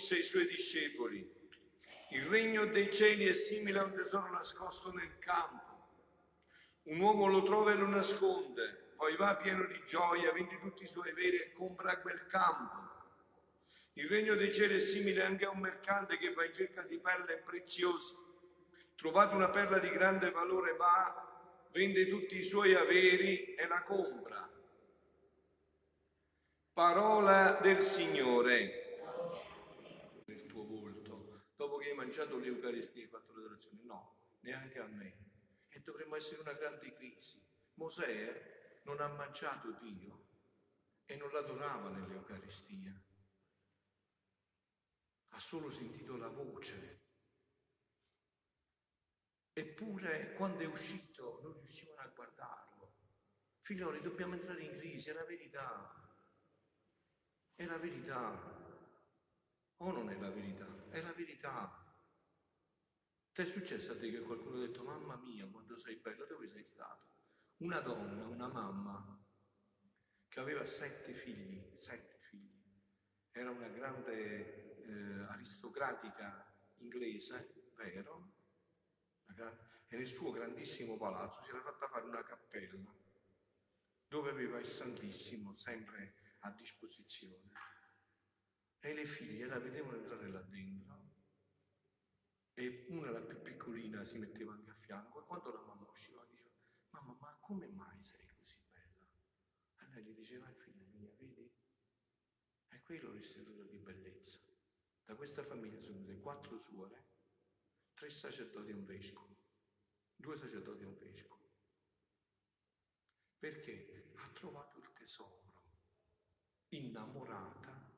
disse ai suoi discepoli, il regno dei cieli è simile a un tesoro nascosto nel campo. Un uomo lo trova e lo nasconde, poi va pieno di gioia, vende tutti i suoi veri e compra quel campo. Il regno dei cieli è simile anche a un mercante che va in cerca di perle preziose. Trovato una perla di grande valore, va, vende tutti i suoi averi e la compra. Parola del Signore. Dopo che hai mangiato l'Eucaristia hai fatto l'adorazione, no, neanche a me. E dovremmo essere una grande crisi. Mosè non ha mangiato Dio e non l'adorava nell'Eucaristia. Ha solo sentito la voce. Eppure quando è uscito non riuscivano a guardarlo. Figlioli, dobbiamo entrare in crisi, è la verità. È la verità. O non è la verità? È la verità. Ti è successo a te che qualcuno ha detto, mamma mia, quando sei bella, dove sei stato? Una donna, una mamma, che aveva sette figli, sette figli, era una grande eh, aristocratica inglese, vero? E nel suo grandissimo palazzo si era fatta fare una cappella dove aveva il Santissimo sempre a disposizione. E le figlie la vedevano entrare là dentro e una, la più piccolina, si metteva anche a fianco e quando la mamma usciva diceva, mamma, ma come mai sei così bella? E lei gli diceva, figlia mia, vedi? È quello l'istituto di bellezza. Da questa famiglia sono venute quattro suore, tre sacerdoti e un vescovo, due sacerdoti e un vescovo. Perché ha trovato il tesoro innamorata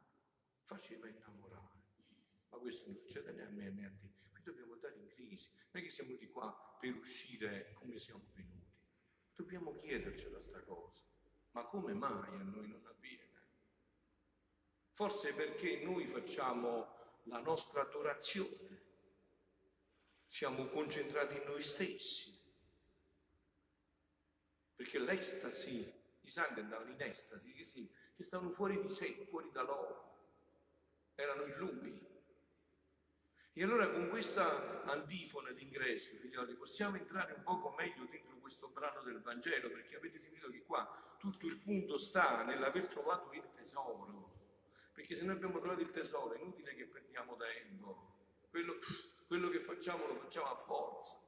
faceva innamorare. Ma questo non succede né a me né a te. Qui dobbiamo andare in crisi. Non è che siamo di qua per uscire come siamo venuti. Dobbiamo chiedercela sta cosa. Ma come mai a noi non avviene? Forse perché noi facciamo la nostra adorazione. Siamo concentrati in noi stessi. Perché l'estasi i santi andavano in estasi, che, sì, stavano fuori di sé, fuori da loro, erano in lui. E allora con questa antifona d'ingresso, figlioli, possiamo entrare un poco meglio dentro questo brano del Vangelo, perché avete sentito che qua tutto il punto sta nell'aver trovato il tesoro. Perché se noi abbiamo trovato il tesoro è inutile che perdiamo tempo. Quello, quello che facciamo lo facciamo a forza.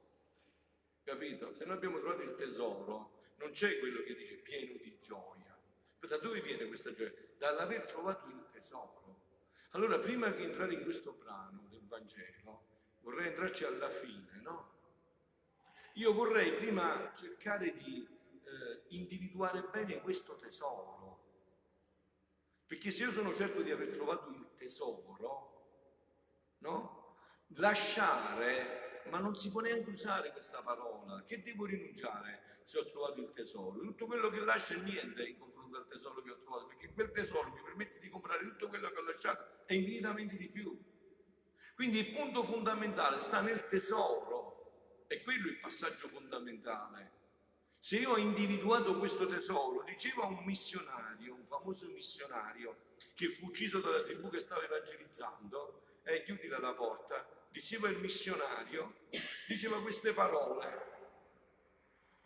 Capito? Se noi abbiamo trovato il tesoro, non c'è quello che dice pieno di gioia. Da dove viene questa gioia? Dall'aver trovato il tesoro. Allora, prima che entrare in questo brano del Vangelo, vorrei entrarci alla fine, no? Io vorrei prima cercare di eh, individuare bene questo tesoro. Perché se io sono certo di aver trovato il tesoro, no? Lasciare ma non si può neanche usare questa parola. Che devo rinunciare se ho trovato il tesoro? Tutto quello che lascio è niente in confronto al tesoro che ho trovato, perché quel tesoro mi permette di comprare tutto quello che ho lasciato e infinitamente di più. Quindi il punto fondamentale sta nel tesoro, è quello il passaggio fondamentale. Se io ho individuato questo tesoro, diceva un missionario, un famoso missionario, che fu ucciso dalla tribù che stava evangelizzando, e eh, chiudila la porta, diceva il missionario, diceva queste parole.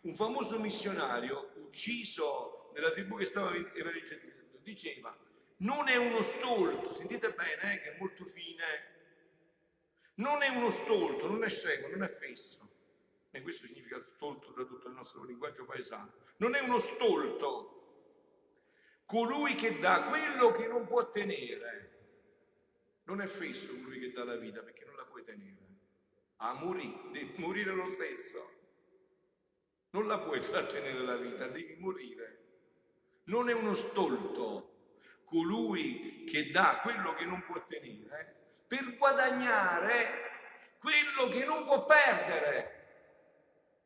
Un famoso missionario ucciso nella tribù che stava evangelizzando diceva non è uno stolto, sentite bene eh, che è molto fine, non è uno stolto, non è scemo, non è fesso. E questo significa stolto tradotto nel nostro linguaggio paesano. Non è uno stolto, colui che dà quello che non può tenere. Non è fesso colui che dà la vita perché non puoi tenere. A morire, devi morire lo stesso. Non la puoi trattenere la vita, devi morire. Non è uno stolto colui che dà quello che non può tenere per guadagnare quello che non può perdere.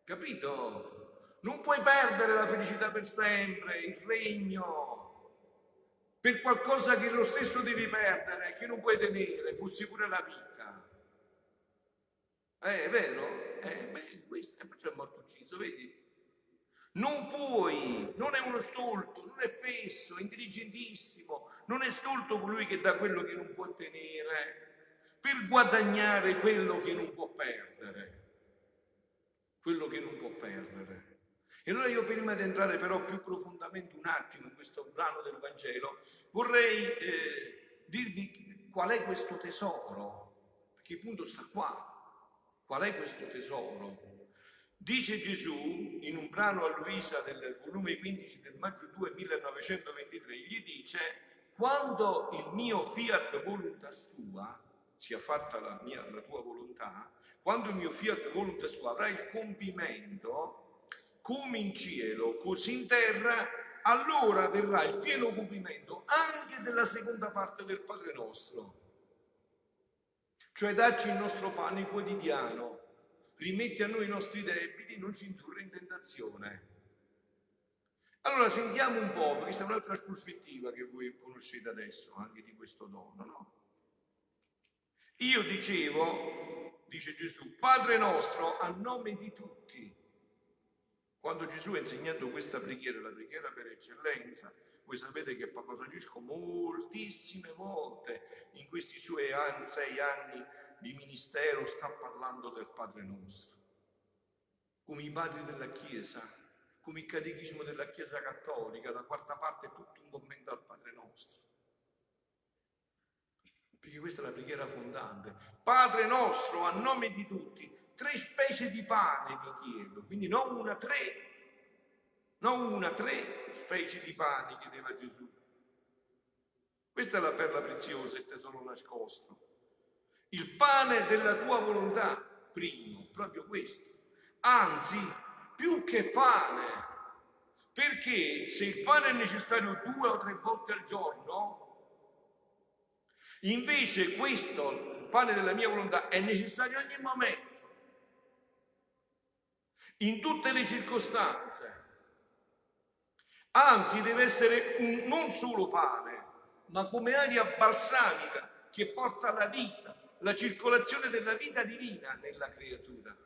Capito? Non puoi perdere la felicità per sempre, il regno, per qualcosa che lo stesso devi perdere, che non puoi tenere, fossi pure la vita. Eh, è vero? Eh, beh, questo, è perciò è morto ucciso, vedi? Non puoi, non è uno stolto, non è fesso, è intelligentissimo, non è stolto colui che dà quello che non può tenere per guadagnare quello che non può perdere. Quello che non può perdere. E allora io prima di entrare però più profondamente un attimo in questo brano del Vangelo, vorrei eh, dirvi qual è questo tesoro, perché punto sta qua. Qual è questo tesoro? Dice Gesù in un brano a Luisa del volume 15 del maggio 2 1923, gli dice, quando il mio fiat voluntas tua, sia fatta la, mia, la tua volontà, quando il mio fiat voluntas tua avrà il compimento, come in cielo, così in terra, allora verrà il pieno compimento anche della seconda parte del Padre nostro. Cioè darci il nostro pane quotidiano, rimetti a noi i nostri debiti, non ci indurre in tentazione. Allora sentiamo un po', perché questa è un'altra prospettiva che voi conoscete adesso, anche di questo dono, no? Io dicevo, dice Gesù, Padre nostro a nome di tutti. Quando Gesù ha insegnato questa preghiera, la preghiera per eccellenza, voi sapete che Papa Francesco moltissime volte in questi suoi sei anni di ministero sta parlando del Padre nostro, come i padri della Chiesa, come il catechismo della Chiesa Cattolica, la quarta parte è tutto un commento al Padre nostro. Perché questa è la preghiera fondante. Padre nostro, a nome di tutti, tre specie di pane vi chiedo, quindi non una, tre, non una, tre specie di pane chiedeva Gesù. Questa è la perla preziosa, il tesoro nascosto. Il pane della tua volontà, primo, proprio questo. Anzi, più che pane, perché se il pane è necessario due o tre volte al giorno, invece questo, il pane della mia volontà, è necessario ogni momento in tutte le circostanze. Anzi, deve essere un, non solo pane, ma come aria balsamica che porta la vita, la circolazione della vita divina nella creatura.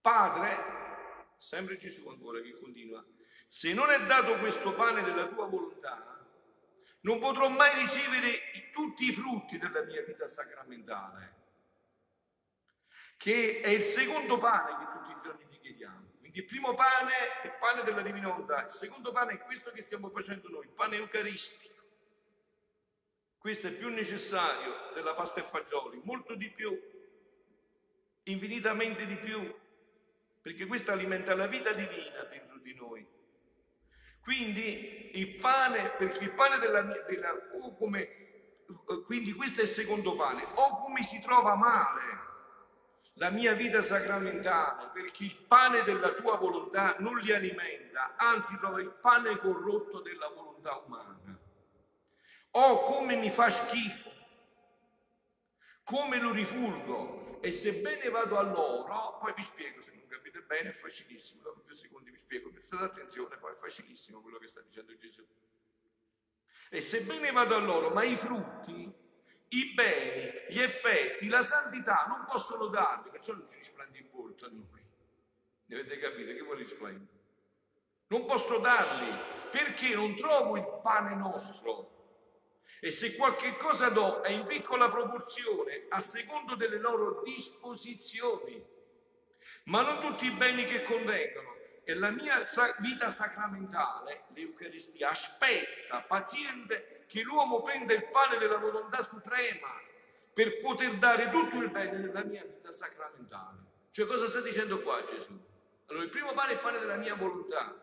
Padre, sempre Gesù ancora che continua, se non è dato questo pane della tua volontà, non potrò mai ricevere tutti i frutti della mia vita sacramentale che è il secondo pane che tutti i giorni ti chiediamo. Quindi il primo pane è pane della divina volontà, il secondo pane è questo che stiamo facendo noi, il pane eucaristico. Questo è più necessario della pasta e fagioli, molto di più, infinitamente di più, perché questo alimenta la vita divina dentro di noi. Quindi il pane, perché il pane della, della o come, quindi questo è il secondo pane, o come si trova male la mia vita sacramentale, perché il pane della tua volontà non li alimenta, anzi trova il pane corrotto della volontà umana. Oh, come mi fa schifo, come lo rifulgo, e sebbene vado a loro, poi vi spiego, se non capite bene, è facilissimo, dopo due secondi vi spiego, prestate attenzione, poi è facilissimo quello che sta dicendo Gesù. E sebbene vado a loro, ma i frutti i beni, gli effetti, la santità non possono darli, perciò non ci risplende in volto a noi. Dovete capire che vuole risplendere. Non posso darli perché non trovo il pane nostro. E se qualche cosa do è in piccola proporzione, a secondo delle loro disposizioni, ma non tutti i beni che contengono. E la mia vita sacramentale, l'Eucaristia, aspetta, paziente, che l'uomo prenda il pane della volontà suprema per poter dare tutto il bene della mia vita sacramentale. Cioè cosa sta dicendo qua Gesù? Allora il primo pane è il pane della mia volontà,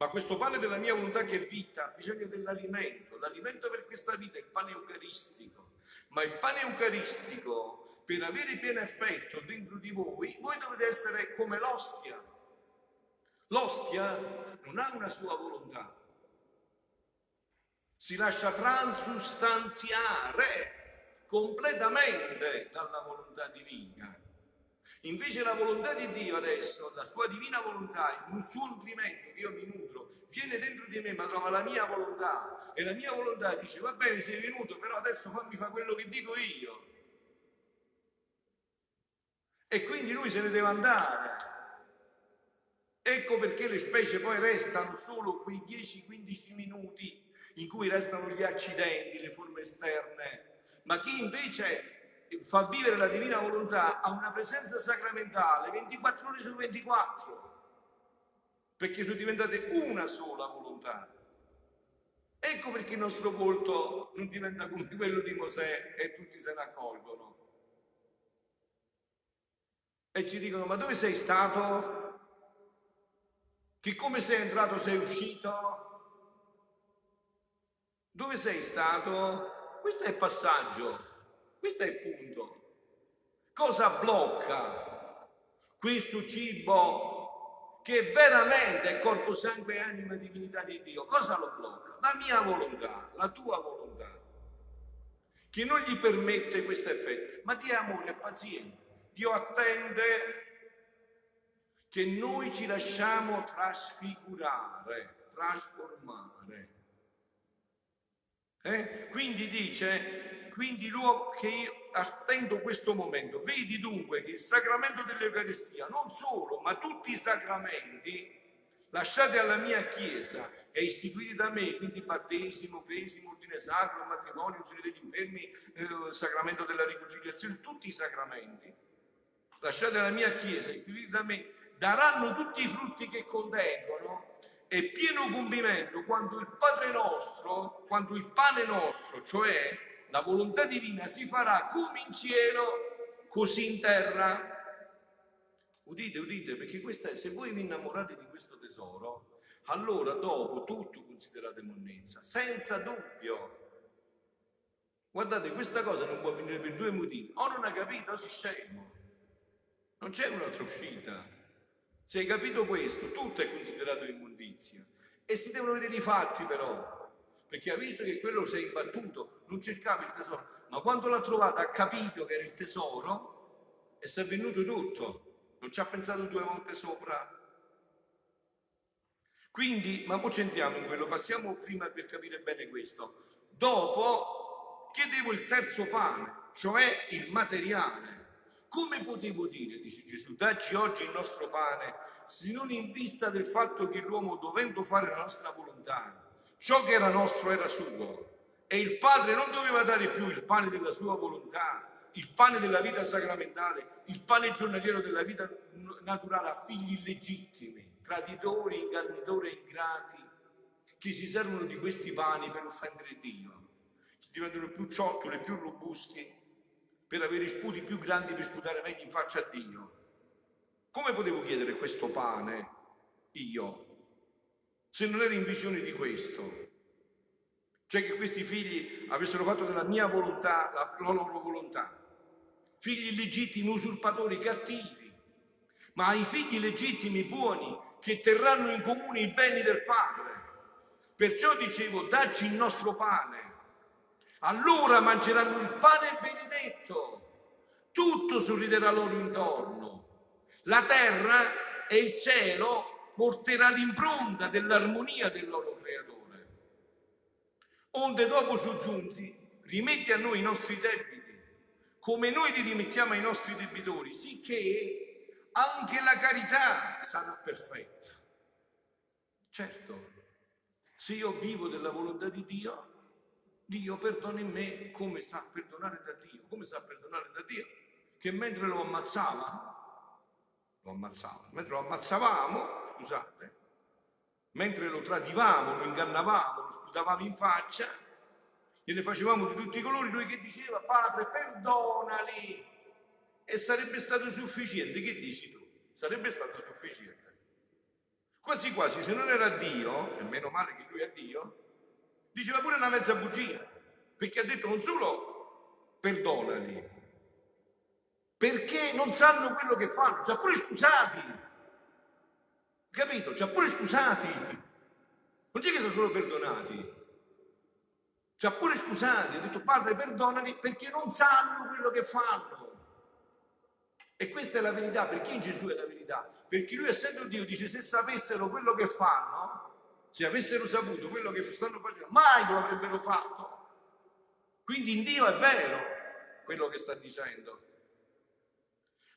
ma questo pane della mia volontà che è vita ha bisogno dell'alimento, l'alimento per questa vita è il pane eucaristico, ma il pane eucaristico per avere pieno effetto dentro di voi, voi dovete essere come l'ostia. L'ostia non ha una sua volontà, si lascia transustanziare completamente dalla volontà divina. Invece la volontà di Dio adesso, la sua divina volontà, il suo nutrimento che io mi nutro, viene dentro di me ma trova la mia volontà e la mia volontà dice va bene sei venuto però adesso fammi fare quello che dico io. E quindi lui se ne deve andare. Ecco perché le specie poi restano solo quei 10-15 minuti in cui restano gli accidenti, le forme esterne, ma chi invece fa vivere la divina volontà ha una presenza sacramentale 24 ore su 24, perché sono diventate una sola volontà. Ecco perché il nostro volto non diventa come quello di Mosè e tutti se ne accorgono. E ci dicono, ma dove sei stato? Che come sei entrato sei uscito? Dove sei stato? Questo è il passaggio, questo è il punto. Cosa blocca questo cibo che veramente è corpo, sangue anima divinità di Dio? Cosa lo blocca? La mia volontà, la tua volontà, che non gli permette questo effetto. Ma Dio è amore, è paziente. Dio attende che noi ci lasciamo trasfigurare, trasformare. Eh? Quindi dice, quindi l'uomo che io attendo questo momento, vedi dunque che il sacramento dell'Eucaristia, non solo, ma tutti i sacramenti lasciati alla mia Chiesa e istituiti da me, quindi battesimo, cresimo, ordine sacro, matrimonio, unzione degli infermi, eh, sacramento della riconciliazione, tutti i sacramenti lasciati alla mia Chiesa, istituiti da me, daranno tutti i frutti che contengono e pieno compimento quando il Padre nostro, quando il pane nostro, cioè la volontà divina, si farà come in cielo, così in terra. Udite, udite, perché questa è, se voi vi innamorate di questo tesoro, allora dopo tutto considerate monnezza, senza dubbio. Guardate, questa cosa non può finire per due motivi. O non ha capito o si scemo. Non c'è un'altra uscita. Se hai capito questo, tutto è considerato immondizia. E si devono vedere i fatti però, perché ha visto che quello si è imbattuto, non cercava il tesoro, ma quando l'ha trovato ha capito che era il tesoro e si è venuto tutto, non ci ha pensato due volte sopra. Quindi, ma poi centriamo in quello, passiamo prima per capire bene questo. Dopo chiedevo il terzo pane, cioè il materiale. Come potevo dire, dice Gesù, dacci oggi il nostro pane, se non in vista del fatto che l'uomo, dovendo fare la nostra volontà, ciò che era nostro era suo, e il Padre non doveva dare più il pane della sua volontà, il pane della vita sacramentale, il pane giornaliero della vita naturale a figli illegittimi, traditori, ingannitori e ingrati, che si servono di questi pani per offendere Dio, che diventano più ciottoli, più robusti per avere sputi più grandi per sputare meglio in faccia a Dio. Come potevo chiedere questo pane io, se non ero in visione di questo? Cioè che questi figli avessero fatto della mia volontà la, loro volontà. Figli illegittimi, usurpatori, cattivi, ma i figli legittimi, buoni, che terranno in comune i beni del Padre. Perciò dicevo, dacci il nostro pane allora mangeranno il pane benedetto, tutto sorriderà loro intorno. La terra e il cielo porterà l'impronta dell'armonia del loro creatore. Onde dopo soggiunsi, rimetti a noi i nostri debiti, come noi li rimettiamo ai nostri debitori, sicché anche la carità sarà perfetta. Certo, se io vivo della volontà di Dio, Dio perdona in me come sa perdonare da Dio. Come sa perdonare da Dio? Che mentre lo ammazzava, lo ammazzava, mentre lo ammazzavamo, scusate, mentre lo tradivamo, lo ingannavamo, lo sputavamo in faccia, gliene facevamo di tutti i colori, lui che diceva, padre, perdonali, e sarebbe stato sufficiente. Che dici tu? Sarebbe stato sufficiente. Quasi quasi, se non era Dio, e meno male che lui è Dio, Diceva pure una mezza bugia, perché ha detto non solo perdonali, perché non sanno quello che fanno, ci ha pure scusati. Capito? Ci ha pure scusati. Non c'è che sono solo perdonati. Ci ha pure scusati, ha detto padre perdonali perché non sanno quello che fanno. E questa è la verità, perché in Gesù è la verità? Perché lui essendo Dio dice se sapessero quello che fanno, se avessero saputo quello che stanno facendo, mai lo avrebbero fatto. Quindi in Dio è vero quello che sta dicendo.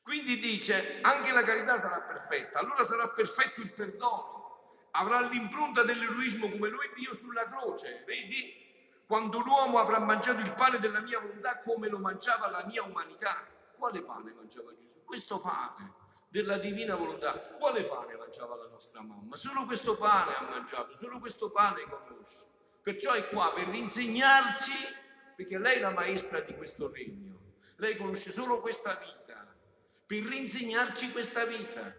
Quindi dice, anche la carità sarà perfetta, allora sarà perfetto il perdono, avrà l'impronta dell'eroismo come è Dio sulla croce, vedi? Quando l'uomo avrà mangiato il pane della mia volontà come lo mangiava la mia umanità. Quale pane mangiava Gesù? Questo pane della divina volontà. Quale pane mangiava la nostra mamma? Solo questo pane ha mangiato, solo questo pane conosce. Perciò è qua per insegnarci, perché lei è la maestra di questo regno. Lei conosce solo questa vita, per rinsegnarci questa vita,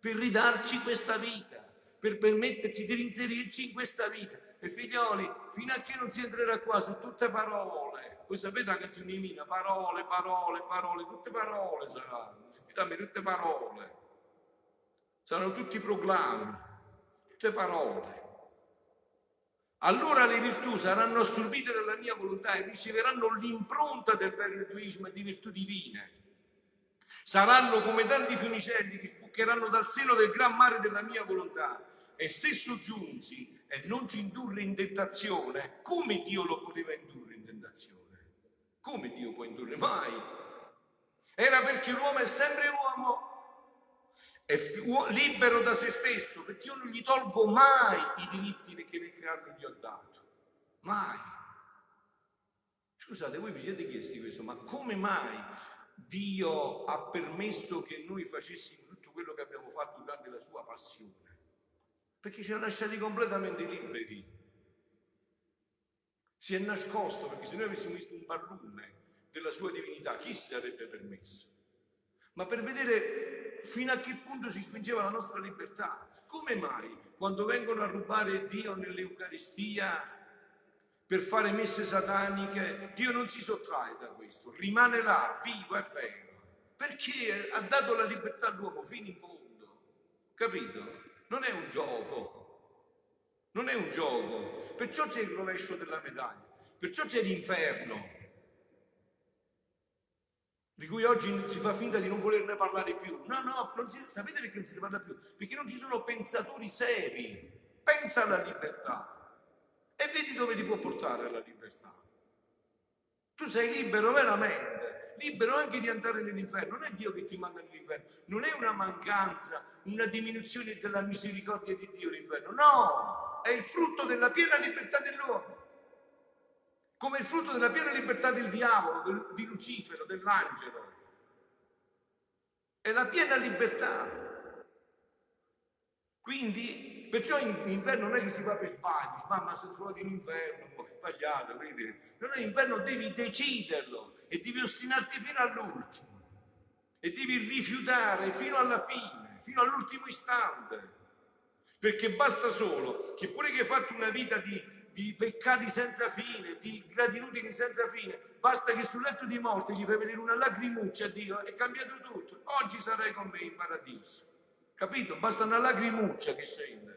per ridarci questa vita, per permetterci di rinserirci in questa vita. E figlioli, fino a che non si entrerà qua su tutte parole, voi sapete di Mina, parole, parole, parole, tutte parole saranno dammi tutte parole, saranno tutti proclami, tutte parole. Allora le virtù saranno assorbite dalla mia volontà e riceveranno l'impronta del vero egoismo e di virtù divine. Saranno come tanti fiunicelli che spuccheranno dal seno del gran mare della mia volontà. E se soggiunsi e non ci indurre in tentazione, come Dio lo poteva indurre in tentazione? Come Dio può indurre? Mai era perché l'uomo è sempre uomo, è libero da se stesso, perché io non gli tolgo mai i diritti che nel creato gli ho dato. Mai. Scusate, voi vi siete chiesti questo, ma come mai Dio ha permesso che noi facessimo tutto quello che abbiamo fatto durante la sua passione? Perché ci ha lasciati completamente liberi. Si è nascosto, perché se noi avessimo visto un barlume della sua divinità, chi si sarebbe permesso? Ma per vedere fino a che punto si spingeva la nostra libertà. Come mai quando vengono a rubare Dio nell'Eucaristia per fare messe sataniche, Dio non si sottrae da questo, rimane là, vivo e vero, perché ha dato la libertà all'uomo fino in fondo, capito? Non è un gioco, non è un gioco, perciò c'è il rovescio della medaglia, perciò c'è l'inferno, di cui oggi si fa finta di non volerne parlare più. No, no, si, sapete perché non si ne parla più? Perché non ci sono pensatori seri. Pensa alla libertà e vedi dove ti può portare la libertà. Tu sei libero veramente, libero anche di andare nell'inferno. Non è Dio che ti manda nell'inferno, non è una mancanza, una diminuzione della misericordia di Dio l'inferno. No, è il frutto della piena libertà dell'uomo come il frutto della piena libertà del diavolo, di Lucifero, dell'angelo. È la piena libertà. Quindi, perciò in, in inverno non è che si va per sbaglio, mamma se trovati in inverno, ho sbagliato, vedi? Non è inverno, devi deciderlo e devi ostinarti fino all'ultimo e devi rifiutare fino alla fine, fino all'ultimo istante. Perché basta solo che pure che hai fatto una vita di di peccati senza fine, di gratitudini senza fine. Basta che sul letto di morte gli fai vedere una lacrimuccia a Dio, è cambiato tutto. Oggi sarai con me in paradiso. Capito? Basta una lacrimuccia che scende.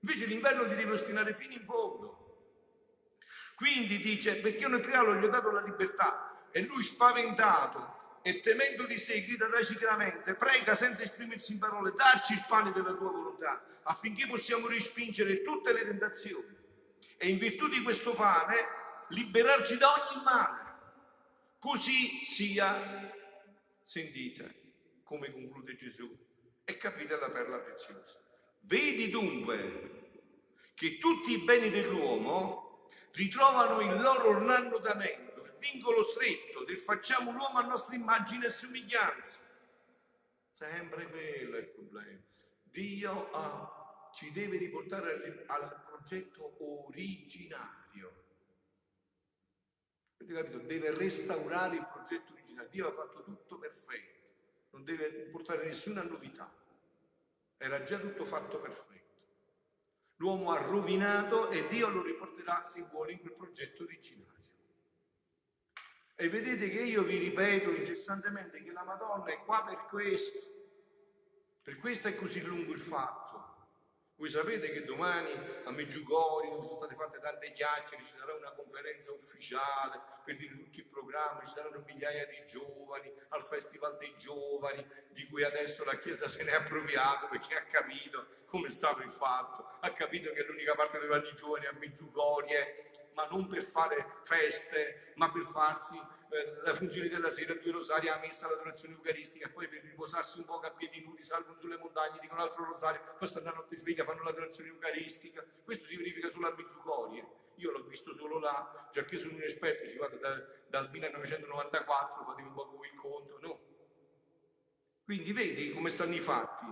Invece l'inverno ti deve ostinare fino in fondo. Quindi dice, perché io nel creato gli ho dato la libertà e lui spaventato e temendo di sé grida tacitamente, prega senza esprimersi in parole, dacci il pane della tua volontà affinché possiamo respingere tutte le tentazioni e in virtù di questo pane liberarci da ogni male. Così sia, sentite come conclude Gesù e capite la perla preziosa. Vedi dunque che tutti i beni dell'uomo ritrovano il loro ornamento, il vincolo stretto del facciamo l'uomo a nostra immagine e somiglianza. Sempre quello è il problema. Dio ha, ci deve riportare al, al progetto originario. Avete capito? Deve restaurare il progetto originario. Dio ha fatto tutto perfetto, non deve portare nessuna novità. Era già tutto fatto perfetto. L'uomo ha rovinato e Dio lo riporterà, se vuole, in quel progetto originario. E vedete che io vi ripeto incessantemente che la Madonna è qua per questo. Per questo è così lungo il fatto voi sapete che domani a Meggiugorio sono state fatte tante chiacchiere, ci sarà una conferenza ufficiale per dire tutto il programma, ci saranno migliaia di giovani al Festival dei Giovani, di cui adesso la Chiesa se ne è appropriato perché ha capito come stava il fatto, ha capito che l'unica parte dove vanno i giovani a Meggiugorie, ma non per fare feste, ma per farsi eh, la funzione della sera, due rosari, la messa, l'adorazione eucaristica, e poi per riposarsi un po' a piedi nudi, salgono sulle montagne, dicono altro rosario, poi stanno a notte sveglia, fanno l'adorazione eucaristica. Questo si verifica sulla Meggiugorie. Io l'ho visto solo là, già che sono un esperto, ci vado da, dal 1994, fatevi un po' il conto, no? Quindi vedi come stanno i fatti.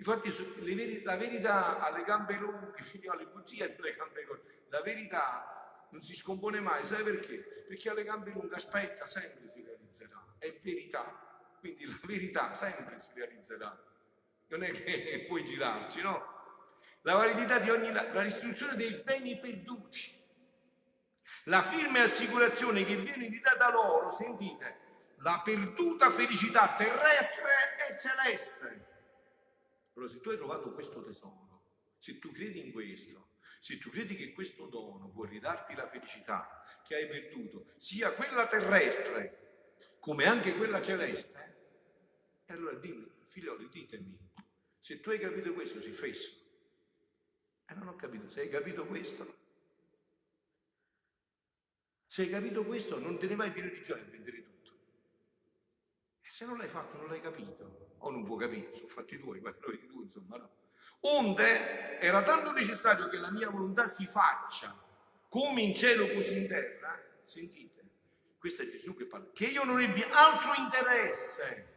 Infatti veri, la verità alle gambe lunghe, le bugie alle gambe corte, la verità non si scompone mai, sai perché? Perché alle gambe lunghe aspetta, sempre si realizzerà, è verità, quindi la verità sempre si realizzerà, non è che puoi girarci, no? la validità di ogni la restituzione dei beni perduti, la firme assicurazione che viene ridata loro, sentite, la perduta felicità terrestre e celeste. Allora, se tu hai trovato questo tesoro, se tu credi in questo, se tu credi che questo dono può ridarti la felicità che hai perduto, sia quella terrestre come anche quella celeste, e allora dimmi, figlioli, ditemi, se tu hai capito questo, si fesso. E non ho capito, se hai capito questo, se hai capito questo non te ne vai pieno di gioia a vendere tutto. Se non l'hai fatto non l'hai capito, o non puoi capire, sono fatti tuoi, quello di tu, insomma, no. Onde era tanto necessario che la mia volontà si faccia come in cielo così in terra, sentite, questo è Gesù che parla, che io non ebbi altro interesse,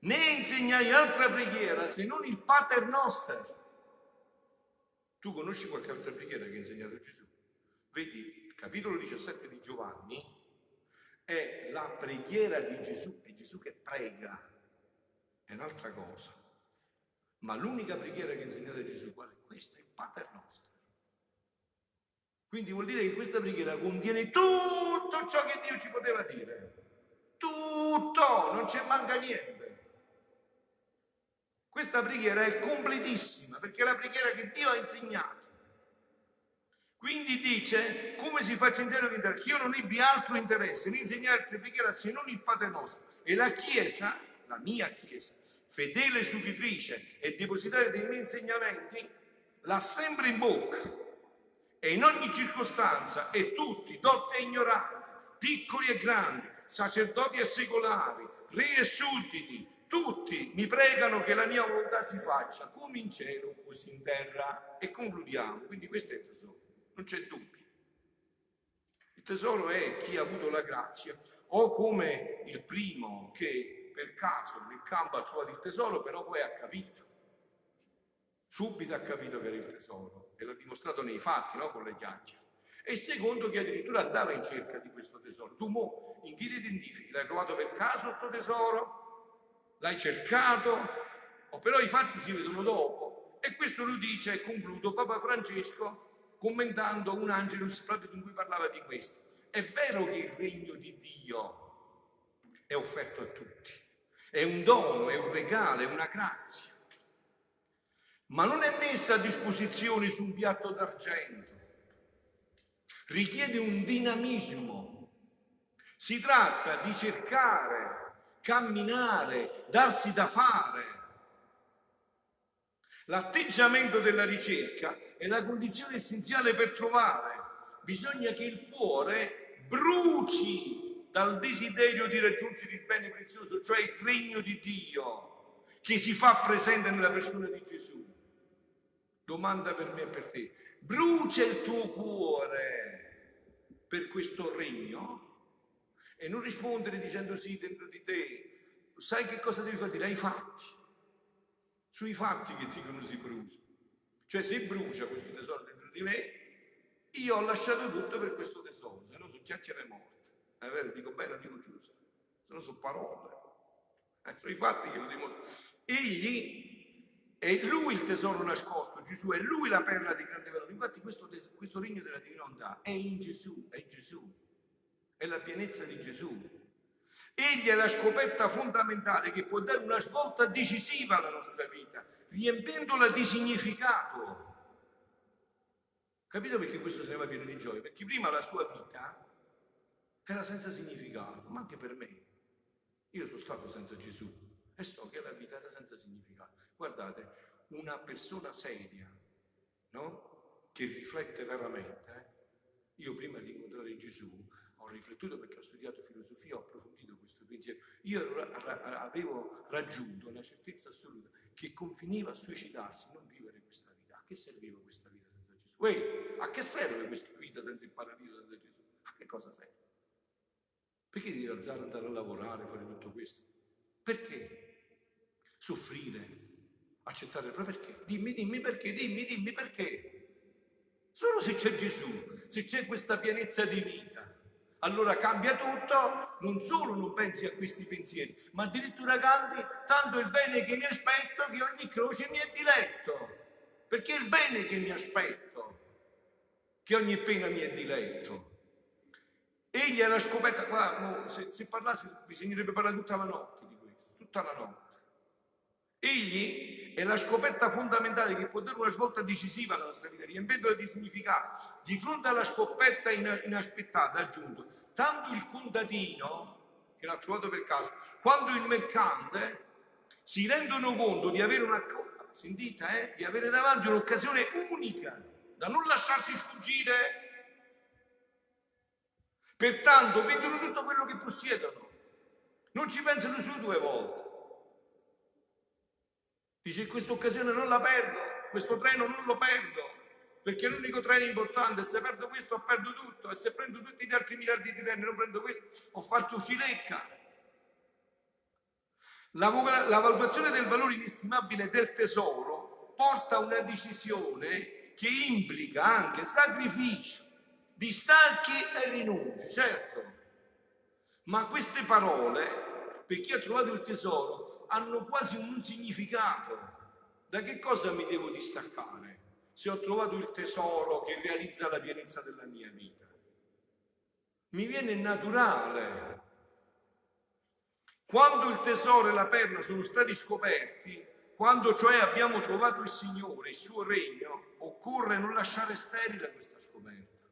né insegnai altra preghiera se non il Pater Noster tu conosci qualche altra preghiera che ha insegnato Gesù? Vedi, capitolo 17 di Giovanni è la preghiera di Gesù, è Gesù che prega, è un'altra cosa. Ma l'unica preghiera che ha insegnato Gesù qual è? Questa è il Pater nostro. Quindi vuol dire che questa preghiera contiene tutto ciò che Dio ci poteva dire. Tutto, non c'è manca niente. Questa preghiera è completissima perché è la preghiera che Dio ha insegnato. Quindi dice, come si faccia in cielo che io non ebbi altro interesse né insegnare altre preghiere se non il Padre nostro. E la Chiesa, la mia Chiesa, fedele subitrice e depositaria dei miei insegnamenti, l'ha sempre in bocca e in ogni circostanza e tutti, dotti e ignoranti, piccoli e grandi, sacerdoti e secolari, re e sudditi, tutti mi pregano che la mia volontà si faccia come in cielo, così in terra. E concludiamo. Quindi questo è il tesoro, non c'è dubbio. Il tesoro è chi ha avuto la grazia, o come il primo che per caso nel campo ha trovato il tesoro, però poi ha capito. Subito ha capito che era il tesoro e l'ha dimostrato nei fatti, no? con le chiacchiere. E il secondo che addirittura andava in cerca di questo tesoro. Tu mo, in chi identifichi? L'hai trovato per caso questo tesoro? l'hai cercato, o però i fatti si vedono dopo. E questo lo dice, e concludo, Papa Francesco commentando un angelus proprio in cui parlava di questo. È vero che il regno di Dio è offerto a tutti, è un dono, è un regalo, è una grazia, ma non è messa a disposizione su un piatto d'argento, richiede un dinamismo. Si tratta di cercare camminare, darsi da fare. L'atteggiamento della ricerca è la condizione essenziale per trovare. Bisogna che il cuore bruci dal desiderio di raggiungere il bene prezioso, cioè il regno di Dio, che si fa presente nella persona di Gesù. Domanda per me e per te. Brucia il tuo cuore per questo regno? e non rispondere dicendo sì dentro di te. Sai che cosa devi fare? Ai fatti. Sui fatti che dicono si brucia. Cioè se brucia questo tesoro dentro di me, io ho lasciato tutto per questo tesoro, se no sono chiacchiere morte. È vero, dico bene o dico giusto, se no sono parole. Eh, sono i fatti che lo dimostrano. Egli è lui il tesoro nascosto, Gesù è lui la perla di grande valore. Infatti questo, questo regno della divinità è in Gesù, è Gesù è la pienezza di Gesù. Egli è la scoperta fondamentale che può dare una svolta decisiva alla nostra vita, riempiendola di significato. Capito perché questo se ne va pieno di gioia? Perché prima la sua vita era senza significato, ma anche per me. Io sono stato senza Gesù e so che la vita era senza significato. Guardate, una persona seria, no? Che riflette veramente, eh? Io prima di incontrare Gesù ho riflettuto perché ho studiato filosofia, ho approfondito questo pensiero. Io avevo raggiunto la certezza assoluta che confiniva a suicidarsi, non vivere questa vita. A che serviva questa vita senza Gesù? Uè, a che serve questa vita senza il paradiso, senza Gesù? A che cosa serve? Perché devi alzare, andare a lavorare, fare tutto questo? Perché? Soffrire, accettare, però perché? Dimmi, dimmi perché, dimmi, dimmi perché. Solo se c'è Gesù, se c'è questa pienezza di vita, allora cambia tutto, non solo non pensi a questi pensieri, ma addirittura canti tanto il bene che mi aspetto che ogni croce mi è diletto, perché è il bene che mi aspetto, che ogni pena mi è diletto. Egli era scoperta, qua, se, se parlassi bisognerebbe parlare tutta la notte di questo, tutta la notte. Egli è la scoperta fondamentale che può dare una svolta decisiva alla nostra vita, riempiendola di significato. Di fronte alla scoperta inaspettata, aggiunto, tanto il contadino, che l'ha trovato per caso, quanto il mercante si rendono conto di avere una sentite, eh, di avere davanti un'occasione unica da non lasciarsi sfuggire. Pertanto vedono tutto quello che possiedono, non ci pensano su due volte. Dice, questa occasione non la perdo, questo treno non lo perdo, perché è l'unico treno importante, se perdo questo perdo tutto, e se prendo tutti gli altri miliardi di treni non prendo questo, ho fatto cilecca. La, la valutazione del valore inestimabile del tesoro porta a una decisione che implica anche sacrificio, distacchi e rinunci, certo. Ma queste parole, per chi ha trovato il tesoro, hanno quasi un significato. Da che cosa mi devo distaccare se ho trovato il tesoro che realizza la pienezza della mia vita? Mi viene naturale. Quando il tesoro e la perla sono stati scoperti, quando cioè abbiamo trovato il Signore, il suo regno, occorre non lasciare sterile questa scoperta,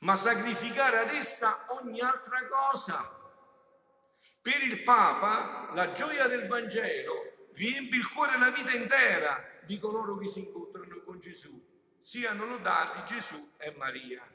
ma sacrificare ad essa ogni altra cosa per il Papa la gioia del Vangelo riempie il cuore e la vita intera di coloro che si incontrano con Gesù. Siano lodati Gesù e Maria.